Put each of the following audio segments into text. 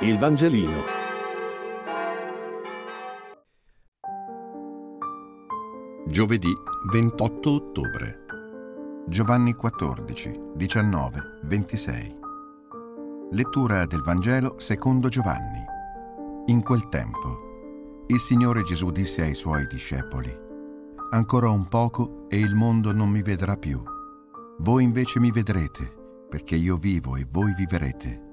Il Vangelino. Giovedì 28 ottobre. Giovanni 14, 19, 26. Lettura del Vangelo secondo Giovanni. In quel tempo, il Signore Gesù disse ai suoi discepoli, Ancora un poco e il mondo non mi vedrà più. Voi invece mi vedrete, perché io vivo e voi vivrete.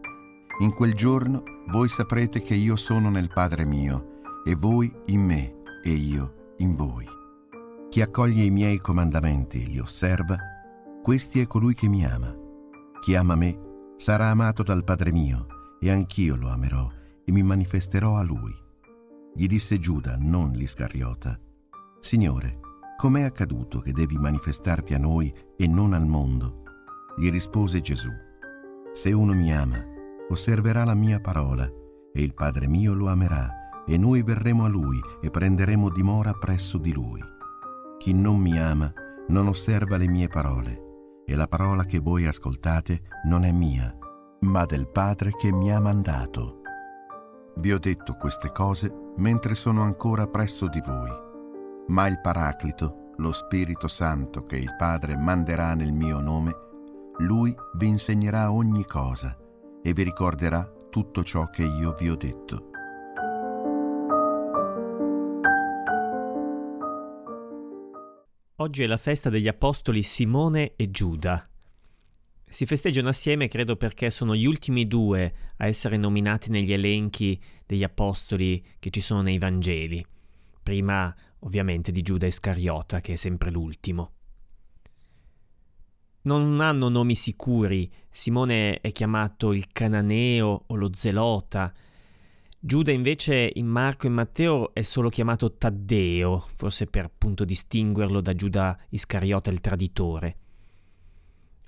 In quel giorno voi saprete che io sono nel Padre mio, e voi in me, e io in voi. Chi accoglie i miei comandamenti e li osserva, questi è colui che mi ama. Chi ama me sarà amato dal Padre mio, e anch'io lo amerò e mi manifesterò a lui. Gli disse Giuda, non l'Iscariota, Signore, com'è accaduto che devi manifestarti a noi e non al mondo? Gli rispose Gesù, Se uno mi ama, osserverà la mia parola, e il Padre mio lo amerà, e noi verremo a lui e prenderemo dimora presso di lui. Chi non mi ama non osserva le mie parole, e la parola che voi ascoltate non è mia, ma del Padre che mi ha mandato. Vi ho detto queste cose mentre sono ancora presso di voi, ma il Paraclito, lo Spirito Santo che il Padre manderà nel mio nome, lui vi insegnerà ogni cosa e vi ricorderà tutto ciò che io vi ho detto. Oggi è la festa degli apostoli Simone e Giuda. Si festeggiano assieme, credo, perché sono gli ultimi due a essere nominati negli elenchi degli apostoli che ci sono nei Vangeli. Prima, ovviamente, di Giuda Iscariota, che è sempre l'ultimo non hanno nomi sicuri. Simone è chiamato il Cananeo o lo Zelota. Giuda invece in Marco e Matteo è solo chiamato Taddeo, forse per appunto distinguerlo da Giuda Iscariota il traditore.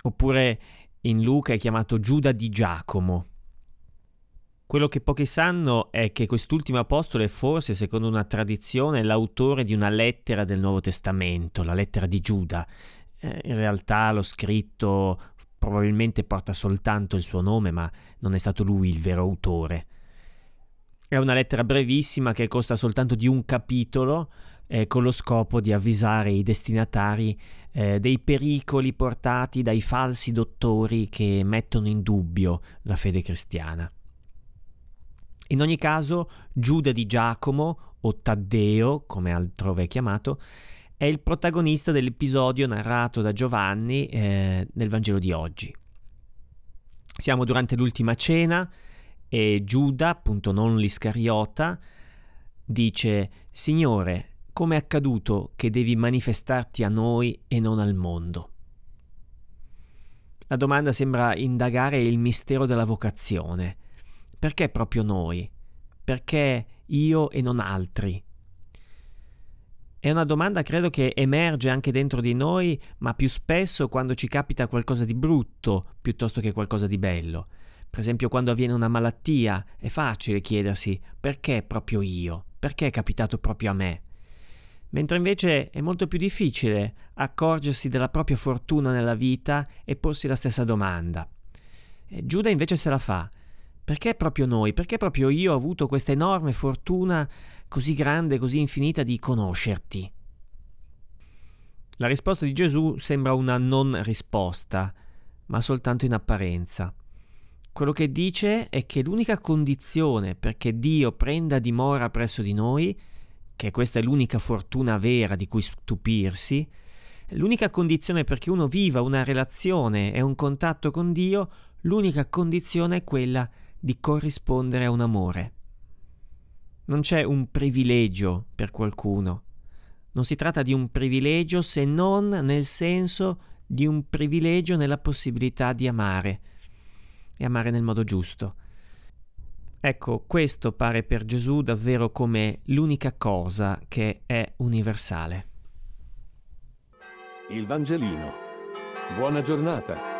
Oppure in Luca è chiamato Giuda di Giacomo. Quello che pochi sanno è che quest'ultimo apostolo è forse, secondo una tradizione, l'autore di una lettera del Nuovo Testamento, la lettera di Giuda, eh, in realtà lo scritto probabilmente porta soltanto il suo nome, ma non è stato lui il vero autore. È una lettera brevissima che costa soltanto di un capitolo, eh, con lo scopo di avvisare i destinatari eh, dei pericoli portati dai falsi dottori che mettono in dubbio la fede cristiana. In ogni caso, Giuda di Giacomo, o Taddeo, come altrove è chiamato, è il protagonista dell'episodio narrato da Giovanni eh, nel Vangelo di oggi. Siamo durante l'ultima cena e Giuda, appunto non l'Iscariota, dice Signore, come è accaduto che devi manifestarti a noi e non al mondo? La domanda sembra indagare il mistero della vocazione. Perché proprio noi? Perché io e non altri? È una domanda credo che emerge anche dentro di noi, ma più spesso quando ci capita qualcosa di brutto piuttosto che qualcosa di bello. Per esempio quando avviene una malattia è facile chiedersi perché proprio io, perché è capitato proprio a me. Mentre invece è molto più difficile accorgersi della propria fortuna nella vita e porsi la stessa domanda. E Giuda invece se la fa. Perché proprio noi? Perché proprio io ho avuto questa enorme fortuna così grande, così infinita di conoscerti? La risposta di Gesù sembra una non risposta, ma soltanto in apparenza. Quello che dice è che l'unica condizione perché Dio prenda dimora presso di noi, che questa è l'unica fortuna vera di cui stupirsi, l'unica condizione perché uno viva una relazione e un contatto con Dio, l'unica condizione è quella di corrispondere a un amore. Non c'è un privilegio per qualcuno. Non si tratta di un privilegio se non nel senso di un privilegio nella possibilità di amare e amare nel modo giusto. Ecco, questo pare per Gesù davvero come l'unica cosa che è universale. Il Vangelino. Buona giornata.